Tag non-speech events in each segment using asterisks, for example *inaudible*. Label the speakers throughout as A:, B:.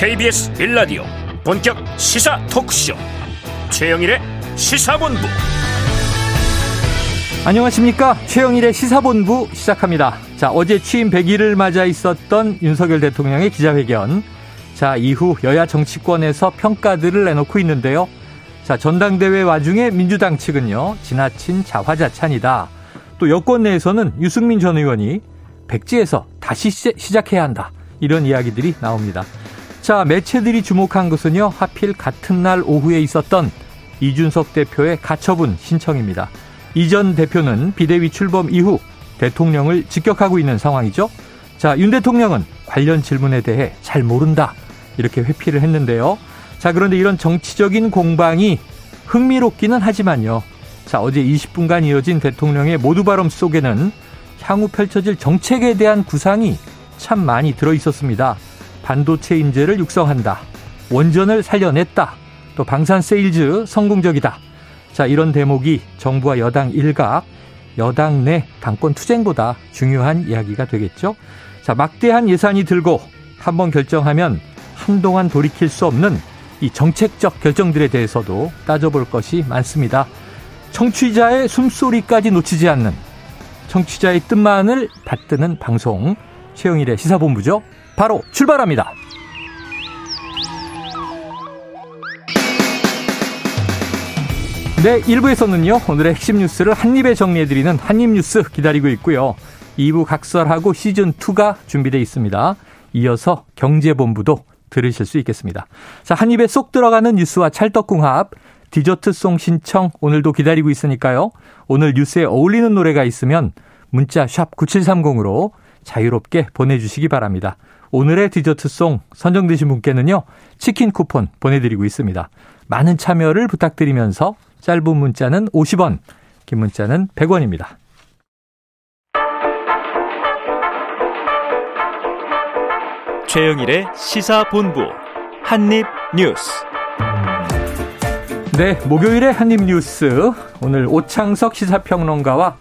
A: KBS 빌라디오 본격 시사 토크쇼. 최영일의 시사본부.
B: 안녕하십니까? 최영일의 시사본부 시작합니다. 자 어제 취임 100일을 맞아 있었던 윤석열 대통령의 기자회견. 자 이후 여야 정치권에서 평가들을 내놓고 있는데요. 자 전당대회 와중에 민주당 측은요 지나친 자화자찬이다. 또 여권 내에서는 유승민 전 의원이 백지에서 다시 시작해야 한다. 이런 이야기들이 나옵니다 자, 매체들이 주목한 것은요, 하필 같은 날 오후에 있었던 이준석 대표의 가처분 신청입니다. 이전 대표는 비대위 출범 이후 대통령을 직격하고 있는 상황이죠. 자, 윤 대통령은 관련 질문에 대해 잘 모른다. 이렇게 회피를 했는데요. 자, 그런데 이런 정치적인 공방이 흥미롭기는 하지만요. 자, 어제 20분간 이어진 대통령의 모두 발언 속에는 향후 펼쳐질 정책에 대한 구상이 참 많이 들어 있었습니다. 반도체 인재를 육성한다. 원전을 살려냈다. 또 방산 세일즈 성공적이다. 자, 이런 대목이 정부와 여당 일각, 여당 내 당권 투쟁보다 중요한 이야기가 되겠죠. 자, 막대한 예산이 들고 한번 결정하면 한동안 돌이킬 수 없는 이 정책적 결정들에 대해서도 따져볼 것이 많습니다. 청취자의 숨소리까지 놓치지 않는 청취자의 뜻만을 받드는 방송 최영일의 시사본부죠. 바로 출발합니다. 네, 1부에서는요, 오늘의 핵심 뉴스를 한입에 정리해드리는 한입뉴스 기다리고 있고요. 2부 각설하고 시즌2가 준비되어 있습니다. 이어서 경제본부도 들으실 수 있겠습니다. 자, 한입에 쏙 들어가는 뉴스와 찰떡궁합, 디저트송 신청 오늘도 기다리고 있으니까요. 오늘 뉴스에 어울리는 노래가 있으면 문자 샵 9730으로 자유롭게 보내주시기 바랍니다. 오늘의 디저트송 선정되신 분께는요, 치킨 쿠폰 보내드리고 있습니다. 많은 참여를 부탁드리면서 짧은 문자는 50원, 긴 문자는 100원입니다.
A: 최영일의 시사본부 한입뉴스.
B: 네, 목요일의 한입뉴스. 오늘 오창석 시사평론가와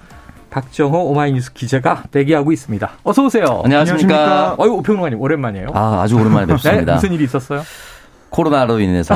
B: 박정호 오마이뉴스 기자가 대기하고 있습니다. 어서 오세요.
C: 안녕하십니까.
B: 어유 평론가님 오랜만이에요.
C: 아 아주 오랜만에 뵙습니다.
B: 네, 무슨 일이 있었어요?
C: 코로나로 인해서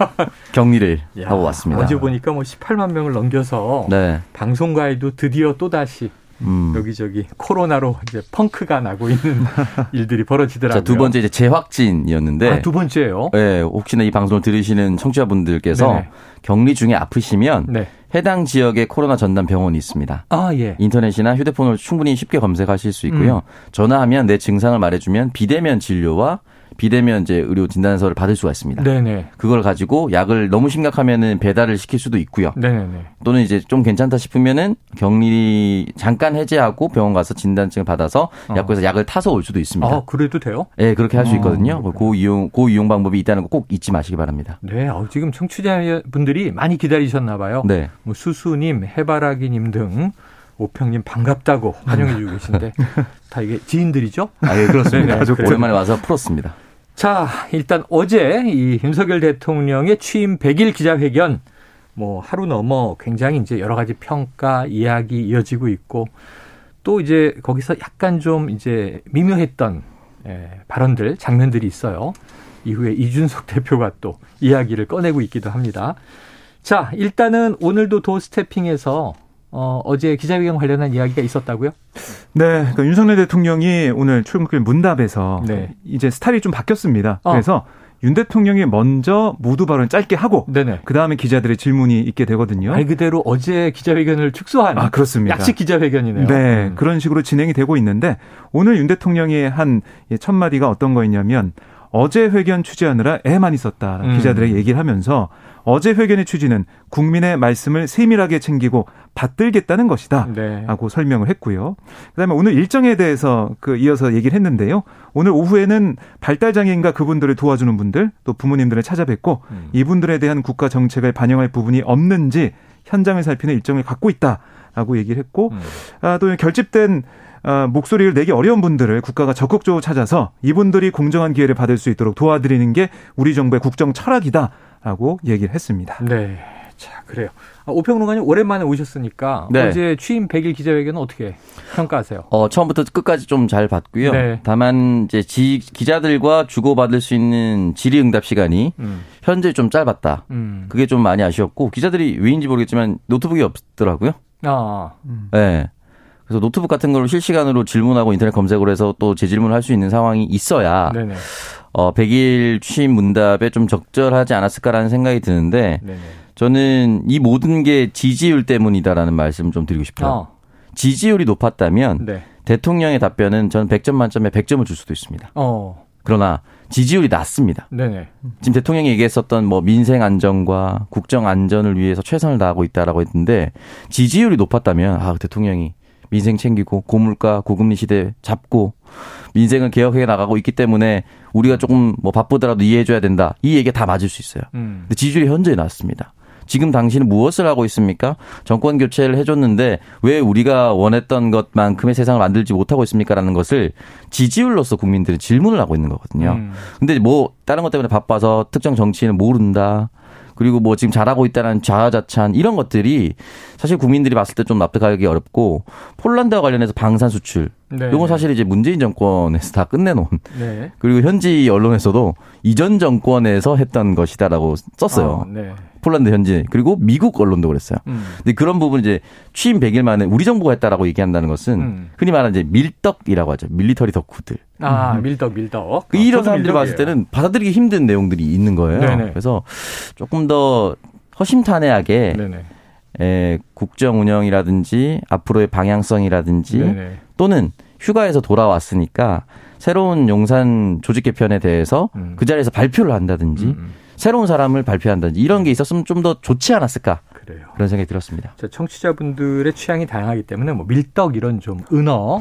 C: *laughs* 격리를 야, 하고 왔습니다.
B: 어제 보니까 뭐 18만 명을 넘겨서 네. 방송가에도 드디어 또 다시 음. 여기저기 코로나로 이제 펑크가 나고 있는 *laughs* 일들이 벌어지더라고요.
C: 자, 두 번째 이제 재확진이었는데.
B: 아, 두 번째요?
C: 네, 혹시나 이 방송을 들으시는 청취자분들께서 네 격리 중에 아프시면 네. 해당 지역에 코로나 전담 병원이 있습니다.
B: 아, 예.
C: 인터넷이나 휴대폰으로 충분히 쉽게 검색하실 수 있고요. 음. 전화하면 내 증상을 말해주면 비대면 진료와 비대면 이제 의료 진단서를 받을 수가 있습니다. 네네. 그걸 가지고 약을 너무 심각하면은 배달을 시킬 수도 있고요. 네네. 또는 이제 좀 괜찮다 싶으면은 격리 잠깐 해제하고 병원 가서 진단증을 받아서 어. 약국에서 약을 타서 올 수도 있습니다.
B: 아, 그래도 돼요?
C: 네, 그렇게 할수 어, 있거든요. 어, 고 이용 고 이용 방법이 있다는 거 꼭 잊지 마시기 바랍니다.
B: 네, 어, 지금 청취자분들이 많이 기다리셨나 봐요. 네. 뭐 수수님, 해바라기님 등 오평님 반갑다고 환영해 주고 계신데 다 이게 지인들이죠?
C: 아, 예, 그렇습니다. 아주 오랜만에 와서 풀었습니다.
B: 자, 일단 어제 이 윤석열 대통령의 취임 100일 기자회견 뭐 하루 넘어 굉장히 이제 여러 가지 평가, 이야기 이어지고 있고 또 이제 거기서 약간 좀 이제 미묘했던 예, 발언들, 장면들이 있어요. 이후에 이준석 *laughs* 대표가 또 이야기를 꺼내고 있기도 합니다. 자, 일단은 오늘도 도스태핑에서 어, 어제 기자회견 관련한 이야기가 있었다고요?
D: 네, 그러니까 윤석열 대통령이 오늘 출근길 문답에서 네. 이제 스타일이 좀 바뀌었습니다. 어. 그래서 윤 대통령이 먼저 모두 발언 짧게 하고 그 다음에 기자들의 질문이 있게 되거든요.
B: 말 그대로 어제 기자회견을 축소한 아, 그렇습니다. 약식 기자회견이네요.
D: 네, 음. 그런 식으로 진행이 되고 있는데 오늘 윤 대통령이 한 첫 마디가 어떤 거였냐면 어제 회견 취재하느라 애 많이 썼다 음. 기자들에게 얘기를 하면서 어제 회견의 취지는 국민의 말씀을 세밀하게 챙기고 받들겠다는 것이다. 네. 라고 설명을 했고요. 그다음에 오늘 일정에 대해서 그 이어서 얘기를 했는데요. 오늘 오후에는 발달 장애인과 그분들을 도와주는 분들 또 부모님들을 찾아뵙고 음. 이분들에 대한 국가 정책을 반영할 부분이 없는지 현장을 살피는 일정을 갖고 있다라고 얘기를 했고 음. 아, 또 결집된 아, 목소리를 내기 어려운 분들을 국가가 적극적으로 찾아서 이분들이 공정한 기회를 받을 수 있도록 도와드리는 게 우리 정부의 국정 철학이다라고 얘기를 했습니다.
B: 네. 자, 그래요. 아, 오평론가님 오랜만에 오셨으니까 네. 어제 취임 100일 기자회견은 어떻게 평가하세요?
C: 어, 처음부터 끝까지 좀 잘 봤고요. 네. 다만 이제 지, 기자들과 주고받을 수 있는 질의응답 시간이 음. 현재 좀 짧았다. 음. 그게 좀 많이 아쉬웠고 기자들이 왜인지 모르겠지만 노트북이 없더라고요. 아. 음. 네. 그래서 노트북 같은 걸로 실시간으로 질문하고 인터넷 검색을 해서 또 재질문을 할 수 있는 상황이 있어야 네네. 어 100일 취임 문답에 좀 적절하지 않았을까라는 생각이 드는데 네네. 저는 이 모든 게 지지율 때문이다라는 말씀 좀 드리고 싶어요. 어. 지지율이 높았다면 네. 대통령의 답변은 저는 100점 만점에 100점을 줄 수도 있습니다. 어. 그러나 지지율이 낮습니다. 네네. 지금 대통령이 얘기했었던 뭐 민생 안정과 국정 안전을 위해서 최선을 다하고 있다라고 했는데 지지율이 높았다면 아 대통령이 민생 챙기고 고물가 고금리 시대 잡고 민생을 개혁해 나가고 있기 때문에 우리가 조금 뭐 바쁘더라도 이해해줘야 된다. 이 얘기 다 맞을 수 있어요. 음. 근데 지지율이 현저히 낮습니다. 지금 당신은 무엇을 하고 있습니까? 정권 교체를 해줬는데 왜 우리가 원했던 것만큼의 세상을 만들지 못하고 있습니까라는 것을 지지율로서 국민들이 질문을 하고 있는 거거든요. 음. 근데 뭐 다른 것 때문에 바빠서 특정 정치인을 모른다. 그리고 뭐 지금 잘하고 있다는 자화자찬 이런 것들이 사실 국민들이 봤을 때 좀 납득하기 어렵고 폴란드와 관련해서 방산 수출 네. 이건 사실 이제 문재인 정권에서 다 끝내놓은 네. 그리고 현지 언론에서도 이전 정권에서 했던 것이다라고 썼어요. 아, 네. 폴란드 현지 그리고 미국 언론도 그랬어요. 음. 근데 그런 부분 이제 취임 100일 만에 우리 정부가 했다라고 얘기한다는 것은 음. 흔히 말하는 이제 밀떡이라고 하죠. 밀리터리 덕후들.
B: 아 음. 밀떡 밀떡.
C: 그 이런 아, 사람들이 봤을 때는 받아들이기 힘든 내용들이 있는 거예요. 네네. 그래서 조금 더 허심탄회하게 네네. 에, 국정 운영이라든지 앞으로의 방향성이라든지 네네. 또는 휴가에서 돌아왔으니까 새로운 용산 조직 개편에 대해서 음. 그 자리에서 발표를 한다든지 음. 음. 새로운 사람을 발표한다든지 이런 게 있었으면 좀 더 좋지 않았을까. 그래요. 그런 생각이 들었습니다.
B: 자, 청취자분들의 취향이 다양하기 때문에 뭐 밀떡 이런 좀 은어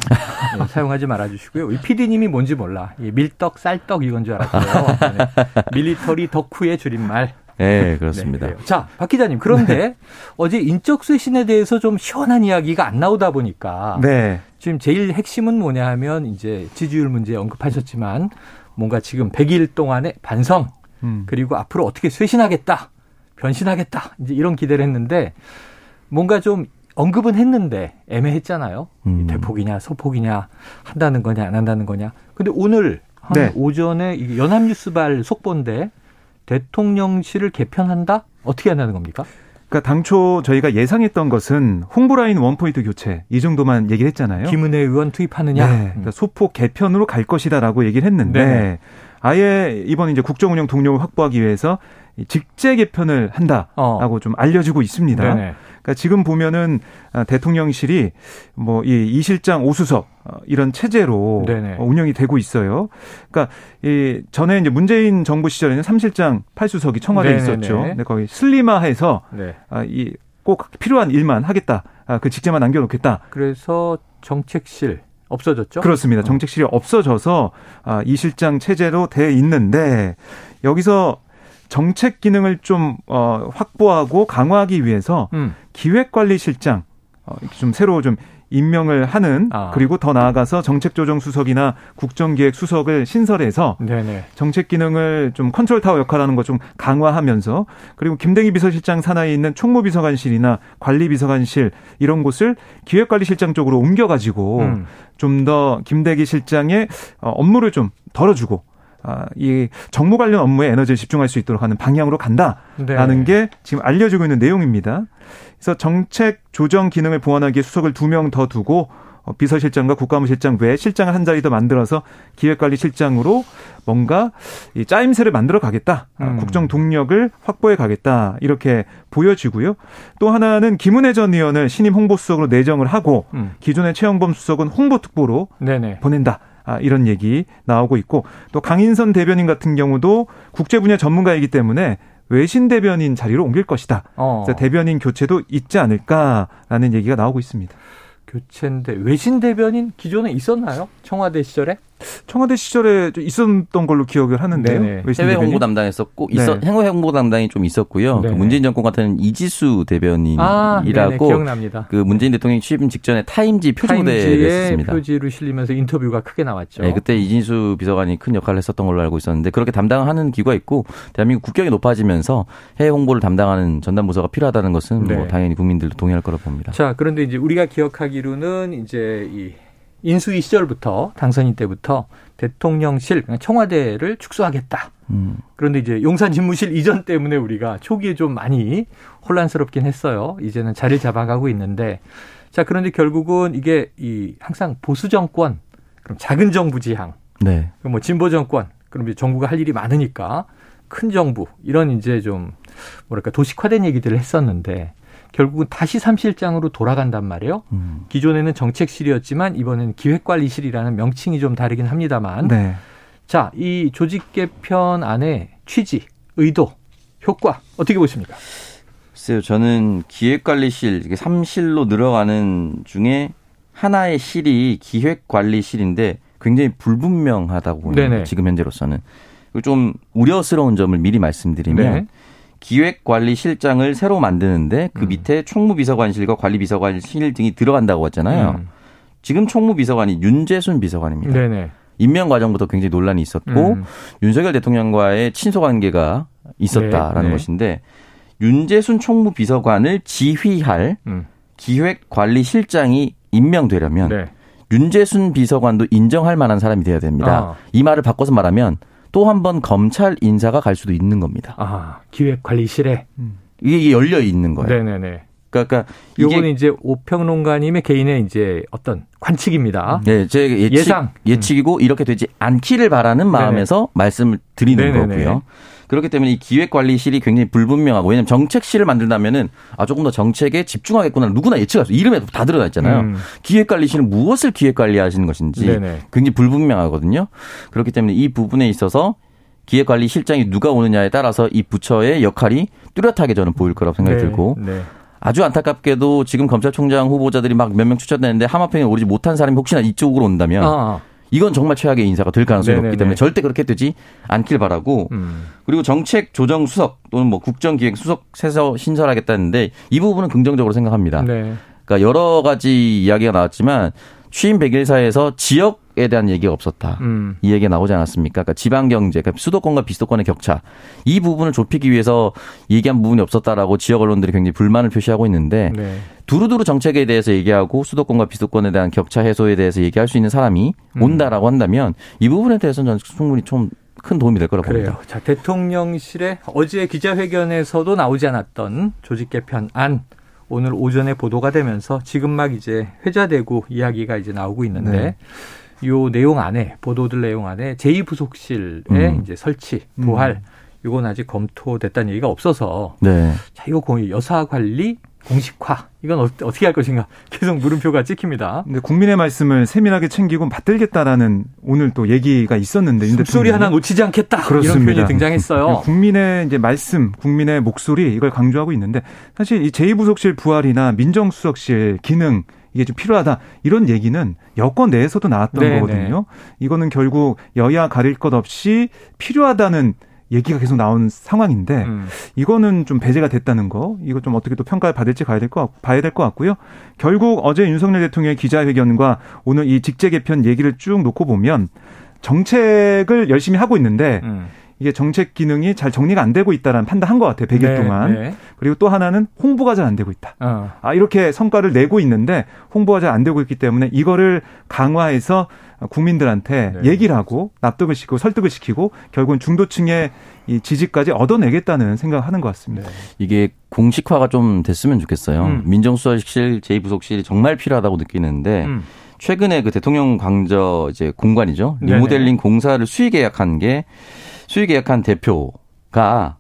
B: 네, *laughs* 사용하지 말아주시고요. 이 PD님이 뭔지 몰라. 예, 밀떡, 쌀떡 이건 줄 알았어요. 네. 밀리터리 덕후의 줄임말.
C: 네, 그렇습니다. 네,
B: 자, 박 기자님. 그런데 네. 어제 인적 쇄신에 대해서 좀 시원한 이야기가 안 나오다 보니까 네. 지금 제일 핵심은 뭐냐 하면 이제 지지율 문제 언급하셨지만 뭔가 지금 100일 동안의 반성 음. 그리고 앞으로 어떻게 쇄신하겠다, 변신하겠다 이제 이런 기대를 했는데 뭔가 좀 언급은 했는데 애매했잖아요. 음. 대폭이냐 소폭이냐 한다는 거냐 안 한다는 거냐. 근데 오늘 한 네. 오전에 연합뉴스발 속보인데 대통령실을 개편한다? 어떻게 한다는 겁니까?
D: 그러니까 당초 저희가 예상했던 것은 홍보라인 원포인트 교체 이 정도만 얘기를 했잖아요.
B: 김은혜 의원 투입하느냐.
D: 네. 그러니까 소폭 개편으로 갈 것이다라고 얘기를 했는데 네. 아예 이번 이제 국정운영 동력을 확보하기 위해서 직제 개편을 한다라고 어. 좀 알려지고 있습니다. 네네. 그러니까 지금 보면은 아, 대통령실이 뭐 이 이실장 오수석 어, 이런 체제로 네네. 운영이 되고 있어요. 그러니까 이 전에 이제 문재인 정부 시절에는 삼실장 팔수석이 청와대에 네네네. 있었죠. 근데 거기 슬리마해서 네. 아, 이꼭 필요한 일만 하겠다. 아, 그 직제만 남겨놓겠다.
B: 그래서 정책실 없어졌죠?
D: 그렇습니다. 어. 정책실이 없어져서 아, 이 실장 체제로 돼 있는데 여기서 정책 기능을 좀 어, 확보하고 강화하기 위해서 음. 기획관리실장 어, 좀 새로 좀 임명을 하는 아. 그리고 더 나아가서 정책조정수석이나 국정기획수석을 신설해서 네네. 정책 기능을 좀 컨트롤 타워 역할하는 거좀 강화하면서 그리고 김대기 비서실장 산하에 있는 총무비서관실이나 관리비서관실 이런 곳을 기획관리실장 쪽으로 옮겨가지고 음. 좀더 김대기 실장의 어, 업무를 좀 덜어주고 아, 이 정무 관련 업무에 에너지를 집중할 수 있도록 하는 방향으로 간다라는 네. 게 지금 알려지고 있는 내용입니다. 그래서 정책 조정 기능을 보완하기에 수석을 두 명 더 두고 어, 비서실장과 국가무실장 외에 실장을 한 자리 더 만들어서 기획관리실장으로 뭔가 이 짜임새를 만들어 가겠다. 아, 음. 국정 동력을 확보해 가겠다. 이렇게 보여지고요. 또 하나는 김은혜 전 의원을 신임 홍보수석으로 내정을 하고 음. 기존의 최영범 수석은 홍보특보로 네네. 보낸다. 아, 이런 얘기 나오고 있고 또 강인선 대변인 같은 경우도 국제 분야 전문가이기 때문에 외신 대변인 자리로 옮길 것이다. 어. 대변인 교체도 있지 않을까라는 얘기가 나오고 있습니다.
B: 교체인데 외신 대변인 기존에 있었나요? 청와대 시절에?
D: 청와대 시절에 있었던 걸로 기억을 하는데요.
C: 네, 네. 해외 홍보 담당했었고 네. 있어 해외 홍보 담당이 좀 있었고요. 그 문재인 정권 같은 이지수 대변인이라고 아, 기억납니다. 그 문재인 대통령 취임 직전에 타임지 표지무대를 했습니다.
B: 표지로 실리면서 인터뷰가 크게 나왔죠.
C: 네, 그때 이진수 비서관이 큰 역할을 했었던 걸로 알고 있었는데 그렇게 담당하는 기구가 있고 대한민국 국격이 높아지면서 해외 홍보를 담당하는 전담 부서가 필요하다는 것은 뭐 네. 뭐 당연히 국민들도 동의할 거라고 봅니다.
B: 자, 그런데 이제 우리가 기억하기로는 이제 이 인수위 시절부터 당선인 때부터 대통령실 청와대를 축소하겠다. 음. 그런데 이제 용산 집무실 이전 때문에 우리가 초기에 좀 많이 혼란스럽긴 했어요. 이제는 자리를 잡아가고 있는데 자 그런데 결국은 이게 이 항상 보수 정권 그럼 작은 정부 지향, 네. 뭐 진보 정권 그럼 이제 정부가 할 일이 많으니까 큰 정부 이런 이제 좀 뭐랄까 도식화된 얘기들을 했었는데 결국은 다시 삼실장으로 돌아간단 말이에요. 음. 기존에는 정책실이었지만 이번엔 기획관리실이라는 명칭이 좀 다르긴 합니다만. 네. 자, 이 조직 개편 안에 취지, 의도, 효과 어떻게 보십니까?
C: 글쎄요, 저는 기획관리실, 이게 3실로 늘어가는 중에 하나의 실이 기획관리실인데 굉장히 불분명하다고 봅니다. 지금 현재로서는. 좀 우려스러운 점을 미리 말씀드리면 네. 기획관리실장을 새로 만드는데 그 음. 밑에 총무비서관실과 관리비서관실 등이 들어간다고 했잖아요. 음. 지금 총무비서관이 윤재순 비서관입니다. 네네. 임명 과정부터 굉장히 논란이 있었고 음. 윤석열 대통령과의 친소 관계가 있었다라는 네, 네. 것인데 윤재순 총무비서관을 지휘할 음. 기획관리실장이 임명되려면 네. 윤재순 비서관도 인정할 만한 사람이 돼야 됩니다. 아. 이 말을 바꿔서 말하면 또 한 번 검찰 인사가 갈 수도 있는 겁니다.
B: 아, 기획관리실에 음.
C: 이게 열려 있는 거예요.
B: 네네네. 그러니까 이건 이제 오평론가님의 개인의 이제 어떤 관측입니다.
C: 네, 제 예측, 예상 예측이고 음. 이렇게 되지 않기를 바라는 마음에서 네네. 말씀을 드리는 네네네. 거고요. 그렇기 때문에 이 기획관리실이 굉장히 불분명하고 왜냐하면 정책실을 만든다면은 아 조금 더 정책에 집중하겠구나 누구나 예측할 수 이름에 다 들어가 있잖아요. 음. 기획관리실은 무엇을 기획관리하시는 것인지 네네. 굉장히 불분명하거든요. 그렇기 때문에 이 부분에 있어서 기획관리실장이 누가 오느냐에 따라서 이 부처의 역할이 뚜렷하게 저는 보일 거라고 생각이 네. 들고 네. 아주 안타깝게도 지금 검찰총장 후보자들이 막 몇 명 추천되는데 하마평에 오르지 못한 사람이 혹시나 이쪽으로 온다면 아. 이건 정말 최악의 인사가 될 가능성이 네네네. 높기 때문에 절대 그렇게 되지 않길 바라고 음. 그리고 정책 조정 수석 또는 뭐 국정 기획 수석 세서 신설하겠다는데 이 부분은 긍정적으로 생각합니다. 네. 그러니까 여러 가지 이야기가 나왔지만 취임 100일사에서 지역에 대한 얘기가 없었다. 음. 이 얘기가 나오지 않았습니까? 그러니까 지방 경제, 그러니까 수도권과 비수도권의 격차 이 부분을 좁히기 위해서 얘기한 부분이 없었다라고 지역 언론들이 굉장히 불만을 표시하고 있는데 네. 두루두루 정책에 대해서 얘기하고 수도권과 비수도권에 대한 격차 해소에 대해서 얘기할 수 있는 사람이 음. 온다라고 한다면 이 부분에 대해서는 저는 충분히 좀큰 도움이 될 거라고 그래요. 봅니다.
B: 자, 대통령실에 어제 기자회견에서도 나오지 않았던 조직 개편 안 오늘 오전에 보도가 되면서 지금 막 이제 회자되고 이야기가 이제 나오고 있는데 네. 요 내용 안에 보도들 내용 안에 제2부속실의 음. 이제 설치 부활 음. 이건 아직 검토됐다는 얘기가 없어서 네. 자 이거 여사 관리 공식화 이건 어 떻게 할 것인가 계속 물음표가 찍힙니다.
D: 근데 국민의 말씀을 세밀하게 챙기고 받들겠다라는 오늘 또 얘기가 있었는데
B: 소리 하나 놓치지 않겠다 그렇습니다. 이런 표현이 등장했어요.
D: 국민의 이제 말씀, 국민의 목소리 이걸 강조하고 있는데 사실 이 제2부속실 부활이나 민정수석실 기능 이게 좀 필요하다 이런 얘기는 여권 내에서도 나왔던 네네. 거거든요. 이거는 결국 여야 가릴 것 없이 필요하다는 얘기가 계속 나온 상황인데 음. 이거는 좀 배제가 됐다는 거 이거 좀 어떻게 또 평가를 받을지 가야 될거 봐야 될 것 같고요. 결국 어제 윤석열 대통령의 기자회견과 오늘 이 직제 개편 얘기를 쭉 놓고 보면 정책을 열심히 하고 있는데 음. 이게 정책 기능이 잘 정리가 안 되고 있다라는 판단한 것 같아요. 100일 네, 동안. 네. 그리고 또 하나는 홍보가 잘 안 되고 있다. 어. 아, 이렇게 성과를 내고 있는데 홍보가 잘 안 되고 있기 때문에 이거를 강화해서 국민들한테 네. 얘기를 하고 납득을 시키고 설득을 시키고 결국은 중도층의 이 지지까지 얻어내겠다는 생각을 하는 것 같습니다. 네.
C: 이게 공식화가 좀 됐으면 좋겠어요. 음. 민정수석실 제2부속실이 정말 필요하다고 느끼는데 음. 최근에 그 대통령 광저 이제 공관이죠. 리모델링 공사를 수의 계약한 게 수의 계약한 대표가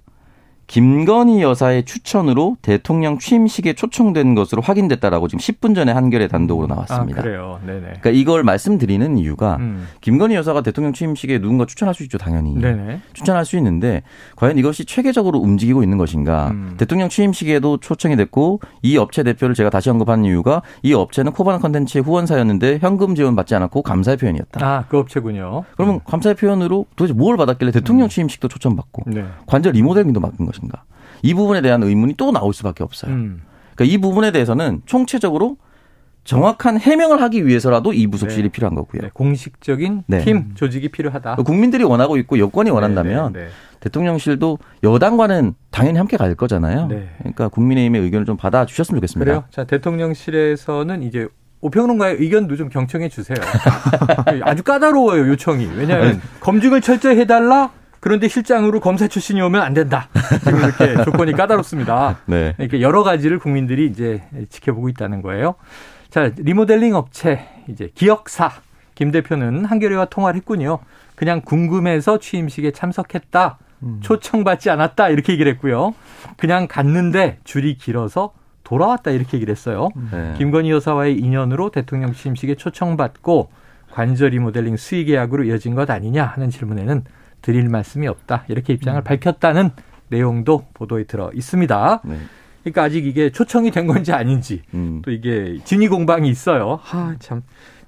C: 김건희 여사의 추천으로 대통령 취임식에 초청된 것으로 확인됐다라고 지금 10분 전에 한겨레 단독으로 아, 나왔습니다.
B: 아, 그래요. 네네.
C: 그러니까 이걸 말씀드리는 이유가 음. 김건희 여사가 대통령 취임식에 누군가 추천할 수 있죠, 당연히. 네네. 추천할 수 있는데 과연 이것이 체계적으로 움직이고 있는 것인가? 음. 대통령 취임식에도 초청이 됐고 이 업체 대표를 제가 다시 언급한 이유가 이 업체는 코바나 컨텐츠의 후원사였는데 현금 지원 받지 않았고 감사의 표현이었다.
B: 아, 그 업체군요.
C: 그러면 음. 감사의 표현으로 도대체 뭘 받았길래 대통령 음. 취임식도 초청받고 네. 관절 리모델링도 맡은 것인가? 것인가. 이 부분에 대한 의문이 또 나올 수밖에 없어요. 음. 그러니까 이 부분에 대해서는 총체적으로 정확한 해명을 하기 위해서라도 이 부속실이 네. 필요한 거고요. 네.
B: 공식적인 네. 팀 조직이 필요하다.
C: 국민들이 원하고 있고 여권이 원한다면 네, 네, 네. 대통령실도 여당과는 당연히 함께 갈 거잖아요. 그러니까 국민의힘의 의견을 좀 받아 주셨으면 좋겠습니다.
B: 그래요. 자 대통령실에서는 이제 오평론가의 의견도 좀 경청해 주세요. *laughs* 아주 까다로워요 요청이. 왜냐하면 검증을 철저히 해달라. 그런데 실장으로 검사 출신이 오면 안 된다. 지금 이렇게 *laughs* 조건이 까다롭습니다. 네. 이렇게 여러 가지를 국민들이 이제 지켜보고 있다는 거예요. 자, 리모델링 업체 이제 기억사 김 대표는 한겨레와 통화를 했군요. 그냥 궁금해서 취임식에 참석했다. 음. 초청받지 않았다. 이렇게 얘기를 했고요. 그냥 갔는데 줄이 길어서 돌아왔다. 이렇게 얘기를 했어요. 네. 김건희 여사와의 인연으로 대통령 취임식에 초청받고 관절 리모델링 수의 계약으로 이어진 것 아니냐 하는 질문에는 드릴 말씀이 없다. 이렇게 입장을 음. 밝혔다는 내용도 보도에 들어 있습니다. 네. 그러니까 아직 이게 초청이 된 건지 아닌지 음. 또 이게 진위 공방이 있어요. 하, 참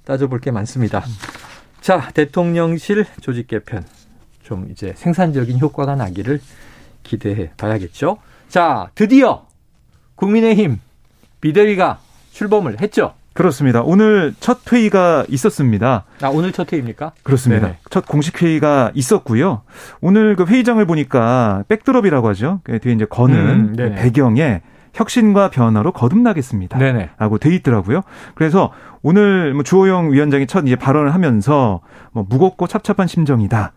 B: 따져볼 게 많습니다. 자, 대통령실 조직 개편 좀 이제 생산적인 효과가 나기를 기대해 봐야겠죠. 자, 드디어 국민의힘 비대위가 출범을 했죠.
D: 그렇습니다. 오늘 첫 회의가 있었습니다.
B: 아, 오늘 첫 회의입니까?
D: 그렇습니다. 네네. 첫 공식 회의가 있었고요. 오늘 그 회의장을 보니까 백드롭이라고 하죠. 그 뒤에 이제 거는 음, 그 배경에 혁신과 변화로 거듭나겠습니다. 네네. 라고 돼 있더라고요. 그래서 오늘 뭐 주호영 위원장이 첫 이제 발언을 하면서 뭐 무겁고 찹찹한 심정이다.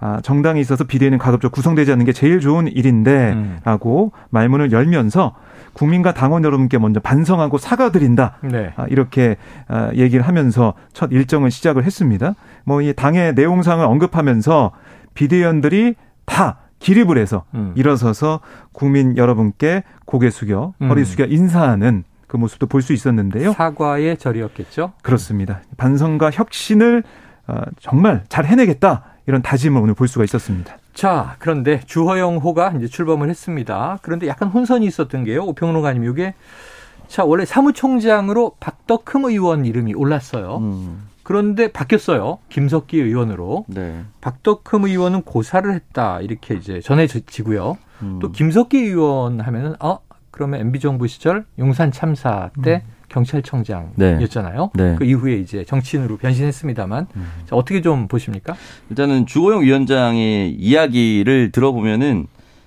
D: 아, 정당에 있어서 비대위는 가급적 구성되지 않는 게 제일 좋은 일인데 음. 라고 말문을 열면서 국민과 당원 여러분께 먼저 반성하고 사과드린다. 네. 아, 이렇게 아, 얘기를 하면서 첫 일정을 시작을 했습니다. 뭐 이 당의 내용상을 언급하면서 비대위원들이 다 기립을 해서 음. 일어서서 국민 여러분께 고개 숙여 음. 허리 숙여 인사하는 그 모습도 볼 수 있었는데요.
B: 사과의 절이었겠죠.
D: 그렇습니다. 반성과 혁신을 어, 정말 잘 해내겠다 이런 다짐을 오늘 볼 수가 있었습니다.
B: 자, 그런데 주허영호가 이제 출범을 했습니다. 그런데 약간 혼선이 있었던 게요. 오평론가님 이게 자 원래 사무총장으로 박덕흠 의원 이름이 올랐어요. 음. 그런데 바뀌었어요. 김석기 의원으로. 네. 박덕흠 의원은 고사를 했다 이렇게 이제 전해지고요. 음. 또 김석기 의원 하면은 어 그러면 MB 정부 시절 용산 참사 때 음. 경찰청장이었잖아요. 네. 네. 그 이후에 이제 정치인으로 변신했습니다만 음. 자, 어떻게 좀 보십니까?
C: 일단은 주호영 위원장의 이야기를 들어보면은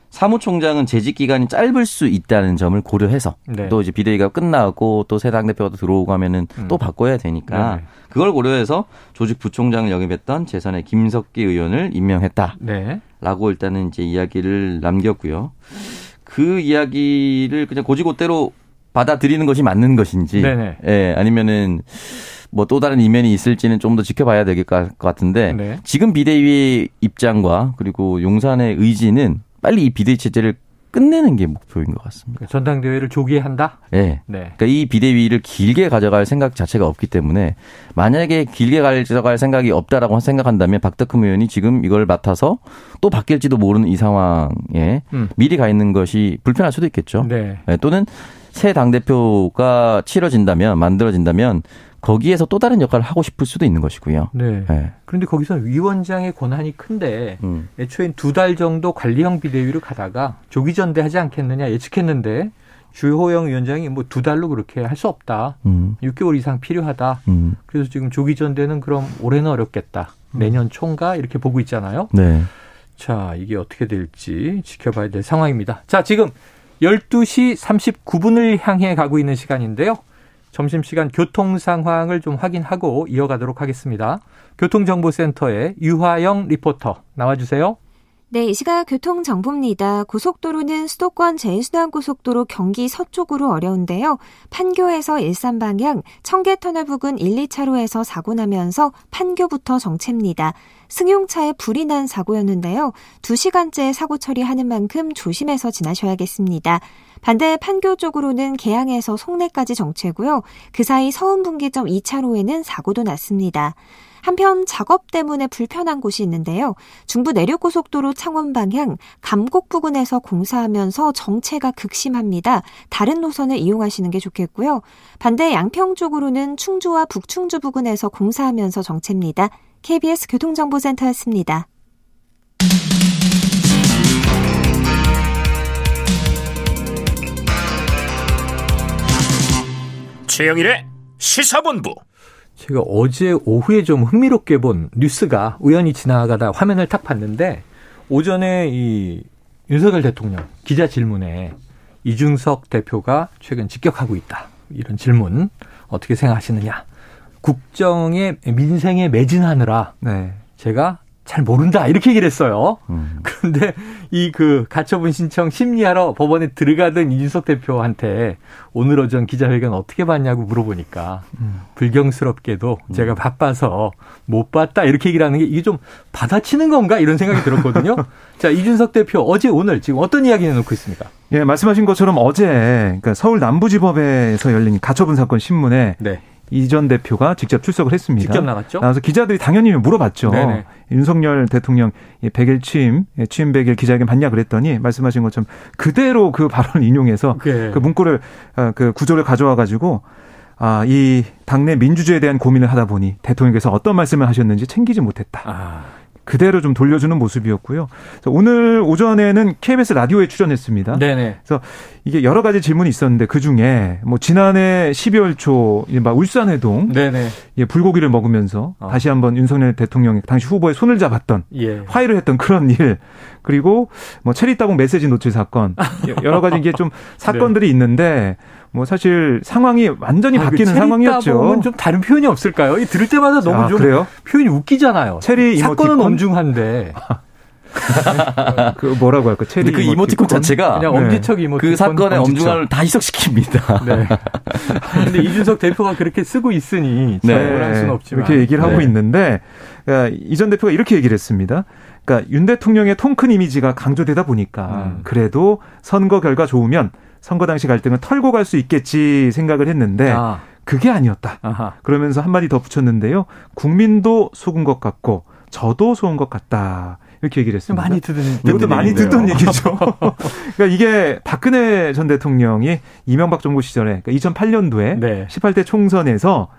C: 사무총장은 재직 기간이 짧을 수 있다는 점을 고려해서 네. 또 이제 비대위가 끝나고 또 새 당대표가 들어오고 하면은 음. 또 바꿔야 되니까 네. 그걸 고려해서 조직 부총장을 영입했던 재선의 김석기 의원을 임명했다. 네. 라고 일단은 이제 이야기를 남겼고요. 그 이야기를 그냥 고지고대로 받아들이는 것이 맞는 것인지, 네네. 예, 아니면은 뭐 또 다른 이면이 있을지는 좀 더 지켜봐야 될 것 같은데 네. 지금 비대위의 입장과 그리고 용산의 의지는 빨리 이 비대위 체제를 끝내는 게 목표인 것 같습니다.
B: 그러니까 전당대회를 조기한다?
C: 네. 네. 그러니까 이 비대위를 길게 가져갈 생각 자체가 없기 때문에 만약에 길게 가져갈 생각이 없다라고 생각한다면 박덕흠 의원이 지금 이걸 맡아서 또 바뀔지도 모르는 이 상황에 음. 미리 가 있는 것이 불편할 수도 있겠죠. 네. 네. 또는 새 당대표가 치러진다면, 만들어진다면 거기에서 또 다른 역할을 하고 싶을 수도 있는 것이고요. 네.
B: 네. 그런데 거기서 위원장의 권한이 큰데 음. 애초엔 두 달 정도 관리형 비대위로 가다가 조기 전대하지 않겠느냐 예측했는데 주호영 위원장이 뭐 두 달로 그렇게 할 수 없다. 음. 6개월 이상 필요하다. 음. 그래서 지금 조기 전대는 그럼 올해는 어렵겠다. 음. 내년 총가 이렇게 보고 있잖아요. 네. 자, 이게 어떻게 될지 지켜봐야 될 상황입니다. 자, 지금 12시 39분을 향해 가고 있는 시간인데요. 점심시간 교통 상황을 좀 확인하고 이어가도록 하겠습니다. 교통정보센터의 유화영 리포터 나와주세요.
E: 네, 이 시각 교통정보입니다. 고속도로는 수도권 제일순환고속도로 경기 서쪽으로 어려운데요. 판교에서 일산 방향 청계터널 부근 1, 2차로에서 사고 나면서 판교부터 정체입니다. 승용차에 불이 난 사고였는데요. 2시간째 사고 처리하는 만큼 조심해서 지나셔야겠습니다. 반대 판교 쪽으로는 개항에서 송내까지 정체고요. 그 사이 서운분기점 2차로에는 사고도 났습니다. 한편 작업 때문에 불편한 곳이 있는데요. 중부 내륙고속도로 창원 방향 감곡 부근에서 공사하면서 정체가 극심합니다. 다른 노선을 이용하시는 게 좋겠고요. 반대 양평 쪽으로는 충주와 북충주 부근에서 공사하면서 정체입니다. KBS 교통정보센터였습니다.
A: 최영일의 시사본부.
B: 제가 어제 오후에 좀 흥미롭게 본 뉴스가 우연히 지나가다 화면을 탁 봤는데 오전에 이 윤석열 대통령 기자 질문에 이준석 대표가 최근 직격하고 있다. 이런 질문 어떻게 생각하시느냐. 국정에 민생에 매진하느라 네. 제가 잘 모른다 이렇게 얘기를 했어요. 음. 그런데 이 그 가처분 신청 심리하러 법원에 들어가던 이준석 대표한테 오늘 오전 기자회견 어떻게 봤냐고 물어보니까 음. 불경스럽게도 음. 제가 바빠서 못 봤다 이렇게 얘기를 하는 게 이게 좀 받아치는 건가 이런 생각이 들었거든요. *laughs* 자 이준석 대표 어제 오늘 지금 어떤 이야기 내놓고 있습니까?
D: 예 말씀하신 것처럼 어제 그러니까 서울 남부지법에서 열린 가처분 사건 신문에 네. 이전 대표가 직접 출석을 했습니다.
B: 직접 나갔죠?
D: 나와서 기자들이 당연히 물어봤죠. 네네. 윤석열 대통령 100일 취임, 예, 취임 100일 기자회견 봤냐 그랬더니 말씀하신 것처럼 그대로 그 발언을 인용해서 네. 그 문구를 어, 그 구조를 가져와 가지고 아, 이 당내 민주주의에 대한 고민을 하다 보니 대통령께서 어떤 말씀을 하셨는지 챙기지 못했다. 아. 그대로 좀 돌려주는 모습이었고요. 오늘 오전에는 KBS 라디오에 출연했습니다. 네네. 그래서 이게 여러 가지 질문이 있었는데 그 중에 뭐 지난해 12월 초막 울산 회동 네네. 예, 불고기를 먹으면서 어. 다시 한번 윤석열 대통령 당시 후보의 손을 잡았던 예. 화해를 했던 그런 일 그리고 뭐 체리 따봉 메시지 노출 사건 *laughs* 여러 가지 이게 좀 사건들이 네. 있는데 뭐 사실 상황이 완전히 아, 그 바뀌는 그 상황이었죠.
B: 좀 다른 표현이 없을까요? 이 들을 때마다 너무 아, 좀 그래요? 표현이 웃기잖아요. 체리 사건은 엄중한데. *laughs*
D: 그 뭐라고 할까? 체리
C: 그 이모티콘 자체가
B: 그냥 엄지척 이모티콘
C: 그 사건의 엄중함을 다 희석시킵니다. *laughs* 네.
B: 근데 이준석 대표가 그렇게 쓰고 있으니 네. 할 수는 없지만
D: 이렇게 얘기를 네. 하고 있는데 그러니까 이전 대표가 이렇게 얘기를 했습니다. 그러니까 윤 대통령의 통큰 이미지가 강조되다 보니까 음. 그래도 선거 결과 좋으면 선거 당시 갈등을 털고 갈 수 있겠지 생각을 했는데 아. 그게 아니었다. 아하. 그러면서 한마디 더 붙였는데요. 국민도 속은 것 같고 저도 속은 것 같다. 이렇게 얘기를 했습니다.
B: 많이 듣는
D: 이것도 많이 듣던 얘기죠. *laughs* 그러니까 이게 박근혜 전 대통령이 이명박 정부 시절에 그러니까 2008년도에 네. 18대 총선에서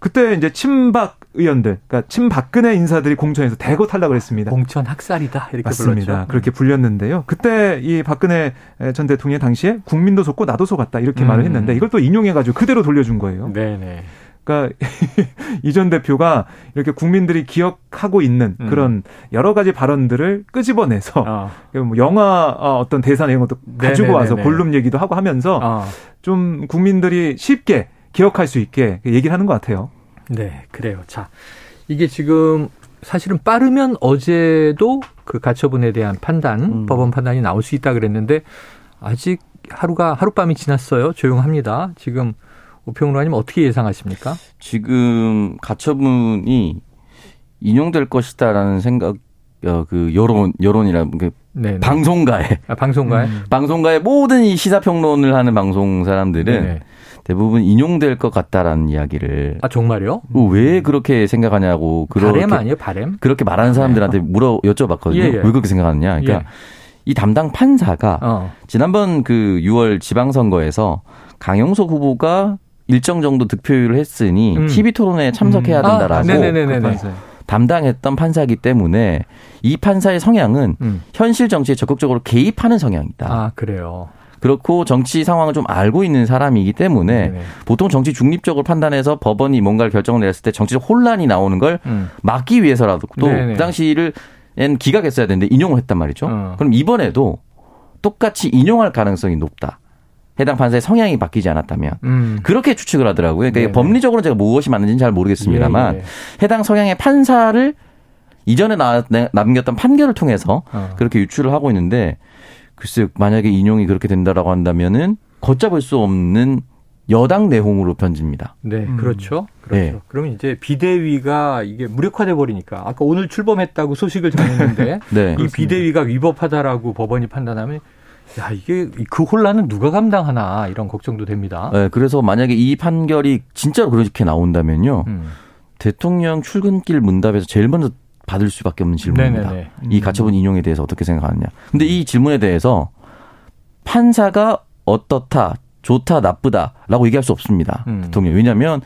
D: 그때 이제 친박 의원들, 그러니까 친박근혜 인사들이 공천에서 대거 탈락을 했습니다.
B: 공천 학살이다 이렇게
D: 맞습니다.
B: 불렀죠.
D: 그렇게 불렸는데요. 그때 이 박근혜 전 대통령 당시에 국민도 속고 나도 속았다 이렇게 음. 말을 했는데 이걸 또 인용해가지고 그대로 돌려준 거예요. 네네. 그러니까 *laughs* 이 전 대표가 이렇게 국민들이 기억하고 있는 음. 그런 여러 가지 발언들을 끄집어내서 어. 뭐 영화 어, 어떤 대사 내용 것도 가지고 와서 볼륨 얘기도 하고 하면서 어. 좀 국민들이 쉽게 기억할 수 있게 얘기를 하는 것 같아요.
B: 네, 그래요. 자, 이게 지금 사실은 빠르면 어제도 그 가처분에 대한 판단, 음. 법원 판단이 나올 수 있다 그랬는데 아직 하루가 하룻밤이 지났어요. 조용합니다. 지금 우평론가님 어떻게 예상하십니까?
C: 지금 가처분이 인용될 것이다라는 생각 어, 그 여론 여론이라 그 네네. 방송가에
B: 아, 방송가에
C: 음. 방송가에 모든 이 시사 평론을 하는 방송 사람들은 네네. 대부분 인용될 것 같다라는 이야기를
B: 아 정말요?
C: 어, 왜 그렇게 생각하냐고
B: 그렇게 바램 아니에요 바램?
C: 그렇게 말하는 사람들한테 네. 물어 여쭤봤거든요. 예, 예. 왜 그렇게 생각하느냐? 그러니까 예. 이 담당 판사가 어. 지난번 그 6월 지방선거에서 강용석 후보가 일정 정도 득표율을 했으니 음. TV 토론에 참석해야 음. 된다라고 아, 그 담당했던 판사이기 때문에 이 판사의 성향은 음. 현실 정치에 적극적으로 개입하는 성향이다.
B: 아 그래요.
C: 그렇고 정치 상황을 좀 알고 있는 사람이기 때문에 네네. 보통 정치 중립적으로 판단해서 법원이 뭔가를 결정을 내렸을 때 정치적 혼란이 나오는 걸 음. 막기 위해서라도 또 그 당시를 기각했어야 되는데 인용을 했단 말이죠. 어. 그럼 이번에도 똑같이 인용할 가능성이 높다. 해당 판사의 성향이 바뀌지 않았다면 음. 그렇게 추측을 하더라고요. 그러니까 네네. 법리적으로 제가 무엇이 맞는지는 잘 모르겠습니다만 네네. 해당 성향의 판사를 이전에 나, 남겼던 판결을 통해서 어. 그렇게 유추를 하고 있는데 글쎄 만약에 인용이 그렇게 된다라고 한다면은 걷잡을 수 없는 여당 내홍으로 변집니다.
B: 네, 음. 그렇죠. 그렇죠. 네. 그러면 이제 비대위가 이게 무력화돼 버리니까 아까 오늘 출범했다고 소식을 전했는데 *laughs* 네. 이 비대위가 위법하다라고 법원이 판단하면 야 이게 그 혼란은 누가 감당하나 이런 걱정도 됩니다.
C: 네, 그래서 만약에 이 판결이 진짜로 그렇게 나온다면요, 음. 대통령 출근길 문답에서 제일 먼저 받을 수밖에 없는 질문입니다. 네네네. 이 가처분 인용에 대해서 어떻게 생각하느냐. 근데 이 질문에 대해서 판사가 어떻다, 좋다, 나쁘다라고 얘기할 수 없습니다. 음. 대통령. 왜냐하면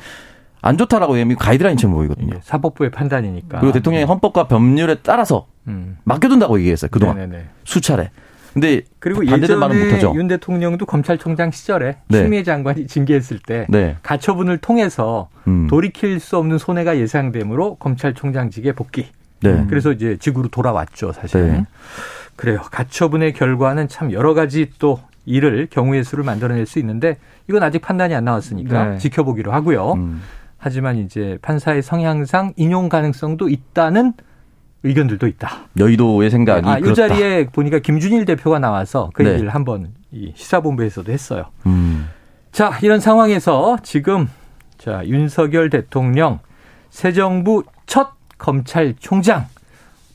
C: 안 좋다라고 얘기하면 가이드라인처럼 보이거든요.
B: 사법부의 판단이니까.
C: 그리고 대통령이 헌법과 법률에 따라서 음. 맡겨둔다고 얘기했어요. 그동안 네네네. 수차례. 근데
B: 그리고 예전에 윤 대통령도 검찰총장 시절에 네. 추미애 장관이 징계했을 때 네. 가처분을 통해서 음. 돌이킬 수 없는 손해가 예상되므로 검찰총장직에 복귀. 네. 그래서 이제 직으로 돌아왔죠, 사실. 네. 그래요. 가처분의 결과는 참 여러 가지 또 일을 경우의 수를 만들어낼 수 있는데 이건 아직 판단이 안 나왔으니까 네. 지켜보기로 하고요. 음. 하지만 이제 판사의 성향상 인용 가능성도 있다는 의견들도 있다.
C: 여의도의 생각이 아,
B: 이 자리에 보니까 김준일 대표가 나와서 그 네. 얘기를 한번 이 시사본부에서도 했어요. 음. 자, 이런 상황에서 지금 자, 윤석열 대통령 새 정부 첫 검찰총장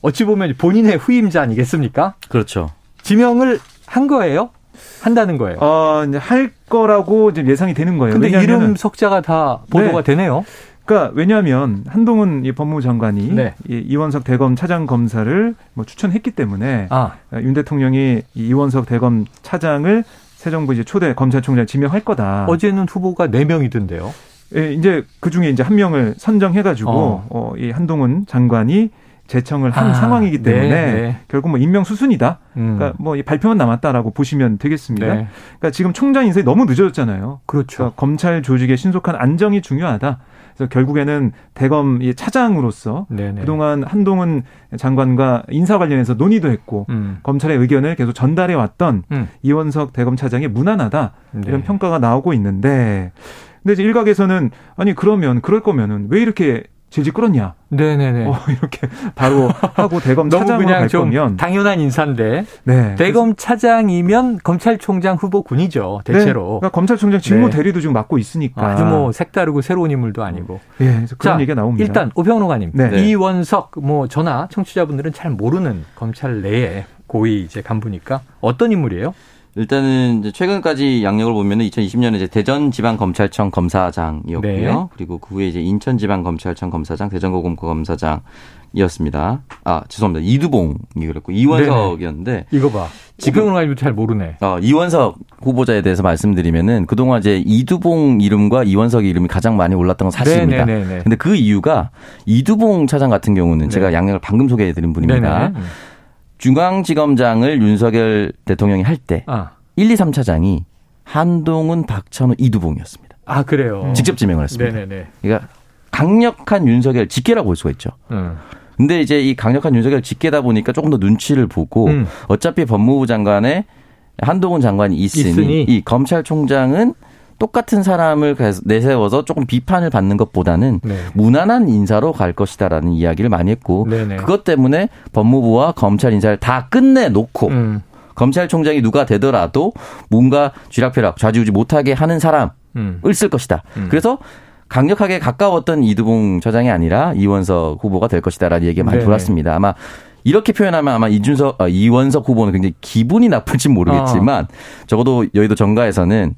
B: 어찌 보면 본인의 후임자 아니겠습니까?
C: 그렇죠.
B: 지명을 한 거예요? 한다는 거예요.
D: 어, 이제 할 거라고 이제 예상이 되는 거예요.
B: 근데 이름 석자가 다 보도가 네. 되네요.
D: 그러니까 왜냐하면 한동훈 이 법무부 장관이 네. 이 이원석 대검 차장 검사를 뭐 추천했기 때문에 아. 윤 대통령이 이 이원석 대검 차장을 새 정부 이제 초대 검찰총장 지명할 거다.
B: 어제는 후보가 4 명이던데요.
D: 예, 이제 그 중에 이제 한 명을 선정해가지고 어. 어, 이 한동훈 장관이 제청을 한 아, 상황이기 때문에 네, 네. 결국 뭐 임명 수순이다. 음. 그러니까 뭐 발표만 남았다라고 보시면 되겠습니다. 네. 그러니까 지금 총장 인사이 너무 늦어졌잖아요.
B: 그렇죠. 그러니까
D: 검찰 조직의 신속한 안정이 중요하다. 그래서 결국에는 대검 차장으로서 네네. 그동안 한동훈 장관과 인사 관련해서 논의도 했고 음. 검찰의 의견을 계속 전달해 왔던 음. 이원석 대검 차장이 무난하다 이런 네. 평가가 나오고 있는데 근데 이제 일각에서는 아니 그러면 그럴 거면은 왜 이렇게 질질 끌었냐.
B: 네네네.
D: 어, *laughs* 이렇게 바로 하고 대검 *laughs* 차장으로 갈 거면
B: 당연한 인사인데. 네. 대검 차장이면 검찰총장 후보군이죠. 대체로. 네.
D: 그러니까 검찰총장 직무 네. 대리도 지금 맡고 있으니까.
B: 아주 뭐 색다르고 새로운 인물도 아니고.
D: 예. 네, 그런 자, 얘기가 나옵니다.
B: 일단 오평로가님, 네. 이원석 뭐 저나 청취자분들은 잘 모르는 검찰 내에 고위 이제 간부니까 어떤 인물이에요?
C: 일단은 이제 최근까지 양력을 보면 은 2020년에 이제 대전 지방검찰청 검사장이었고요. 네. 그리고 그 후에 이제 인천 지방검찰청 검사장, 대전고검고 검사장 이었습니다. 아 죄송합니다. 이두봉이 그랬고 이원석이었는데.
B: 이거 봐. 지금은 아니고 잘 모르네.
C: 어, 이원석 후보자에 대해서 말씀드리면은 그동안 이제 이두봉 이름과 이원석 이름이 가장 많이 올랐던 건 사실입니다. 네네네. 근데 그 이유가 이두봉 차장 같은 경우는 네. 제가 양력을 방금 소개해드린 분입니다. 네네. 중앙지검장을 윤석열 대통령이 할때 아. 1, 2, 3차장이 한동훈, 박찬호, 이두봉이었습니다.
B: 아 그래요.
C: 직접 지명을 했습니다. 네네네. 그러니까 강력한 윤석열 직계라고 볼 수가 있죠. 음. 근데 이제 이 강력한 윤석열 직계다 보니까 조금 더 눈치를 보고 음. 어차피 법무부 장관에 한동훈 장관이 있으니, 있으니, 이 검찰총장은 똑같은 사람을 내세워서 조금 비판을 받는 것보다는 네. 무난한 인사로 갈 것이다라는 이야기를 많이 했고 네네. 그것 때문에 법무부와 검찰 인사를 다 끝내놓고 음. 검찰총장이 누가 되더라도 뭔가 쥐락펴락 좌지우지 못하게 하는 사람을 음. 쓸 것이다. 음. 그래서 강력하게 가까웠던 이두봉 처장이 아니라 이원석 후보가 될 것이다라는 얘기가 많이 네네. 돌았습니다. 아마 이렇게 표현하면 아마 이준석, 어, 이원석 후보는 굉장히 기분이 나쁠지 모르겠지만 어. 적어도 여의도 정가에서는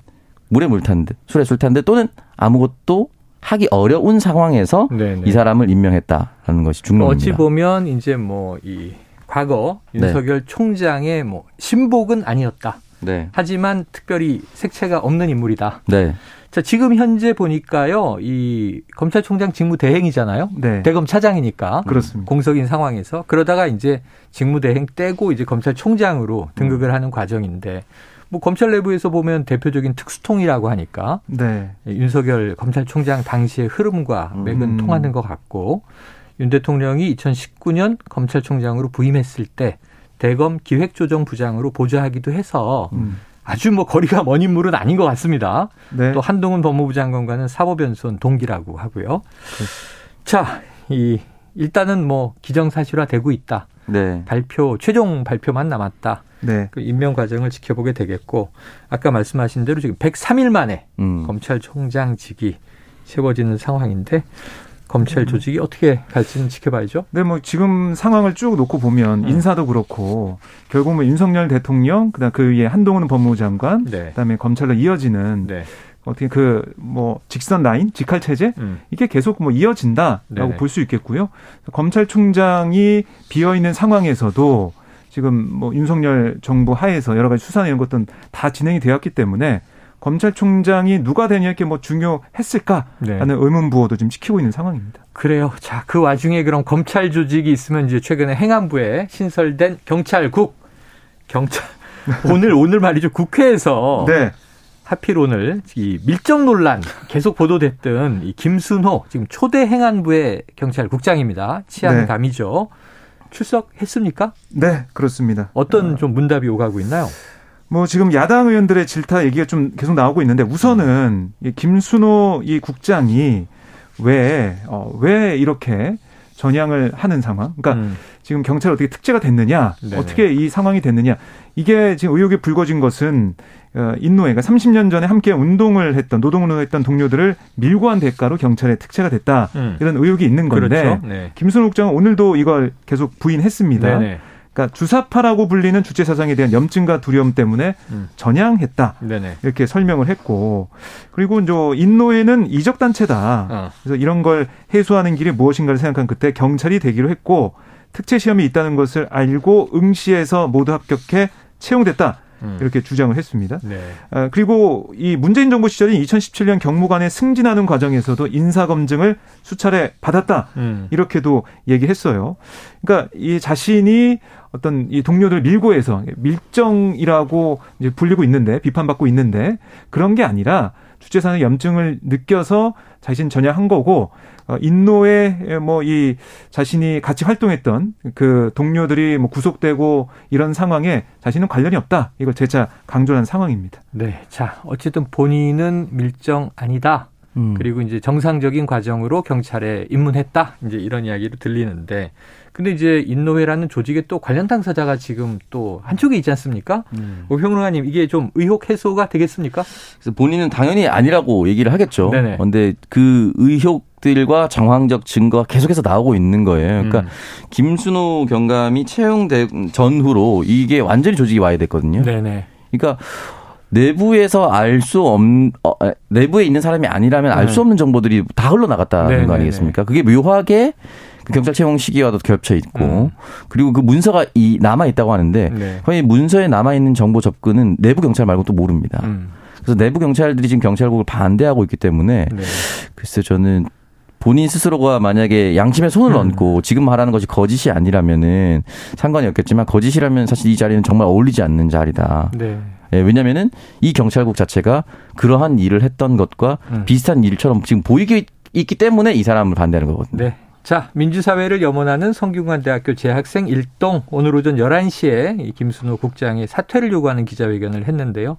C: 물에 물 탄 듯, 술에 술 탄 듯 또는 아무것도 하기 어려운 상황에서 네네. 이 사람을 임명했다라는 것이 중론입니다.
B: 어찌 보면 이제 뭐 이 과거 네. 윤석열 네. 총장의 뭐 신복은 아니었다. 네. 하지만 특별히 색채가 없는 인물이다. 네. 자, 지금 현재 보니까요, 이 검찰총장 직무 대행이잖아요. 네. 대검 차장이니까.
D: 그렇습니다.
B: 공석인 상황에서 그러다가 이제 직무 대행 떼고 이제 검찰총장으로 등극을 음. 하는 과정인데 뭐 검찰 내부에서 보면 대표적인 특수통이라고 하니까 네. 윤석열 검찰총장 당시의 흐름과 맥은 음. 통하는 것 같고 윤 대통령이 2019년 검찰총장으로 부임했을 때 대검 기획조정부장으로 보좌하기도 해서 음. 아주 뭐 거리가 먼 인물은 아닌 것 같습니다. 네. 또 한동훈 법무부 장관과는 사법연수원 동기라고 하고요. 네. 자, 이 일단은 뭐 기정사실화되고 있다. 네. 발표 최종 발표만 남았다. 네. 그 임명 과정을 지켜보게 되겠고 아까 말씀하신 대로 지금 103일 만에 음. 검찰총장직이 세워지는 상황인데 검찰 조직이 어떻게 갈지는 지켜봐야죠.
D: 네, 뭐 지금 상황을 쭉 놓고 보면 음. 인사도 그렇고 결국 뭐 윤석열 대통령 그다음 그 위에 한동훈 법무부 장관 네. 그다음에 검찰로 이어지는 네. 어떻게 그 뭐 직선 라인, 직할 체제 음. 이게 계속 뭐 이어진다라고 볼 수 있겠고요. 검찰총장이 비어 있는 상황에서도 지금 뭐 윤석열 정부 하에서 여러 가지 수사 이런 것들은 다 진행이 되었기 때문에 검찰총장이 누가 되냐 이렇게 뭐 중요했을까라는 네. 의문 부호도 지금 지키고 있는 상황입니다.
B: 그래요. 자, 그 와중에 그럼 검찰 조직이 있으면 이제 최근에 행안부에 신설된 경찰국 경찰 *laughs* 오늘 오늘 말이죠. 국회에서 네. 하필 오늘 이 밀정 논란 계속 보도됐던 이 김순호 지금 초대 행안부의 경찰국장입니다. 치안감이죠. 네. 출석했습니까?
D: 네, 그렇습니다.
B: 어떤 좀 문답이 오가고 있나요?
D: 뭐 지금 야당 의원들의 질타 얘기가 좀 계속 나오고 있는데 우선은 이 김순호 이 국장이 왜, 어, 왜 이렇게 전향을 하는 상황? 그러니까 음. 지금 경찰 어떻게 특제가 됐느냐? 네네. 어떻게 이 상황이 됐느냐? 이게 지금 의혹이 불거진 것은 어, 그러니까 30년 전에 함께 운동을 했던 노동운동을 했던 동료들을 밀고 한 대가로 경찰에 특채가 됐다 음. 이런 의혹이 있는 건데 그렇죠. 네. 김순호 국장은 오늘도 이걸 계속 부인했습니다. 네네. 그러니까 주사파라고 불리는 주체 사상에 대한 염증과 두려움 때문에 음. 전향했다. 네네. 이렇게 설명을 했고 그리고 이제 인노회는 이적 단체다. 어. 그래서 이런 걸 해소하는 길이 무엇인가를 생각한 그때 경찰이 되기로 했고 특채 시험이 있다는 것을 알고 응시해서 모두 합격해 채용됐다. 음. 이렇게 주장을 했습니다. 네. 아, 그리고 이 문재인 정부 시절인 2017년 경무관에 승진하는 과정에서도 인사 검증을 수차례 받았다. 음. 이렇게도 얘기했어요. 그러니까 이 자신이 어떤 이 동료들 밀고 해서 밀정이라고 이제 불리고 있는데 비판받고 있는데 그런 게 아니라 주최사는 염증을 느껴서 자신 전향한 거고 어, 인노에 뭐 이 자신이 같이 활동했던 그 동료들이 뭐 구속되고 이런 상황에 자신은 관련이 없다. 이걸 재차 강조한 상황입니다.
B: 네. 자, 어쨌든 본인은 밀정 아니다. 음. 그리고 이제 정상적인 과정으로 경찰에 입문했다. 이제 이런 이야기로 들리는데 근데 이제 인노회라는 조직에 또 관련 당사자가 지금 또 한쪽에 있지 않습니까? 음. 오평론가님 이게 좀 의혹 해소가 되겠습니까?
C: 그래서 본인은 당연히 아니라고 얘기를 하겠죠. 네네. 그런데 그 의혹들과 정황적 증거가 계속해서 나오고 있는 거예요. 그러니까 음. 김순호 경감이 채용된 전후로 이게 완전히 조직이 와야 됐거든요. 네네. 그러니까 내부에서 알 수 없, 어, 내부에 있는 사람이 아니라면 알수 네. 없는 정보들이 다 흘러나갔다는 네네네. 거 아니겠습니까? 그게 묘하게 그 경찰 채용 시기와도 겹쳐 있고 음. 그리고 그 문서가 이 남아 있다고 하는데 네. 거의 문서에 남아 있는 정보 접근은 내부 경찰 말고 또 모릅니다. 음. 그래서 내부 경찰들이 지금 경찰국을 반대하고 있기 때문에 네. 글쎄 저는 본인 스스로가 만약에 양심에 손을 음. 얹고 지금 말하는 것이 거짓이 아니라면은 상관이 없겠지만 거짓이라면 사실 이 자리는 정말 어울리지 않는 자리다. 네. 예, 왜냐면은 이 경찰국 자체가 그러한 일을 했던 것과 음. 비슷한 일처럼 지금 보이기 있기 때문에 이 사람을 반대하는 거거든요. 네.
B: 자, 민주사회를 염원하는 성균관대학교 재학생 일동 오늘 오전 11시에 김순호 국장의 사퇴를 요구하는 기자회견을 했는데요.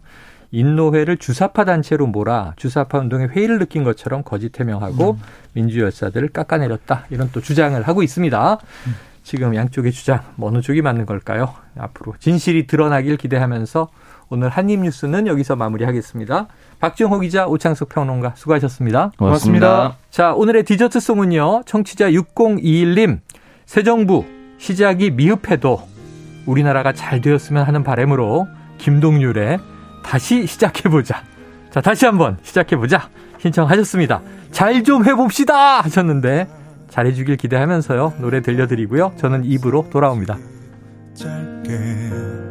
B: 인노회를 주사파 단체로 몰아 주사파 운동의 회의를 느낀 것처럼 거짓 해명하고 음. 민주열사들을 깎아내렸다. 이런 또 주장을 하고 있습니다. 음. 지금 양쪽의 주장 어느 쪽이 맞는 걸까요? 앞으로 진실이 드러나길 기대하면서 오늘 한입 뉴스는 여기서 마무리하겠습니다. 박정호 기자, 오창석 평론가 수고하셨습니다.
C: 고맙습니다. 고맙습니다.
B: 자, 오늘의 디저트송은요. 청취자 6021님. 새 정부 시작이 미흡해도 우리나라가 잘 되었으면 하는 바램으로 김동률의 다시 시작해보자. 자, 다시 한번 시작해보자. 신청하셨습니다. 잘 좀 해봅시다! 하셨는데 잘해주길 기대하면서요. 노래 들려드리고요. 저는 입으로 돌아옵니다. 짧게 그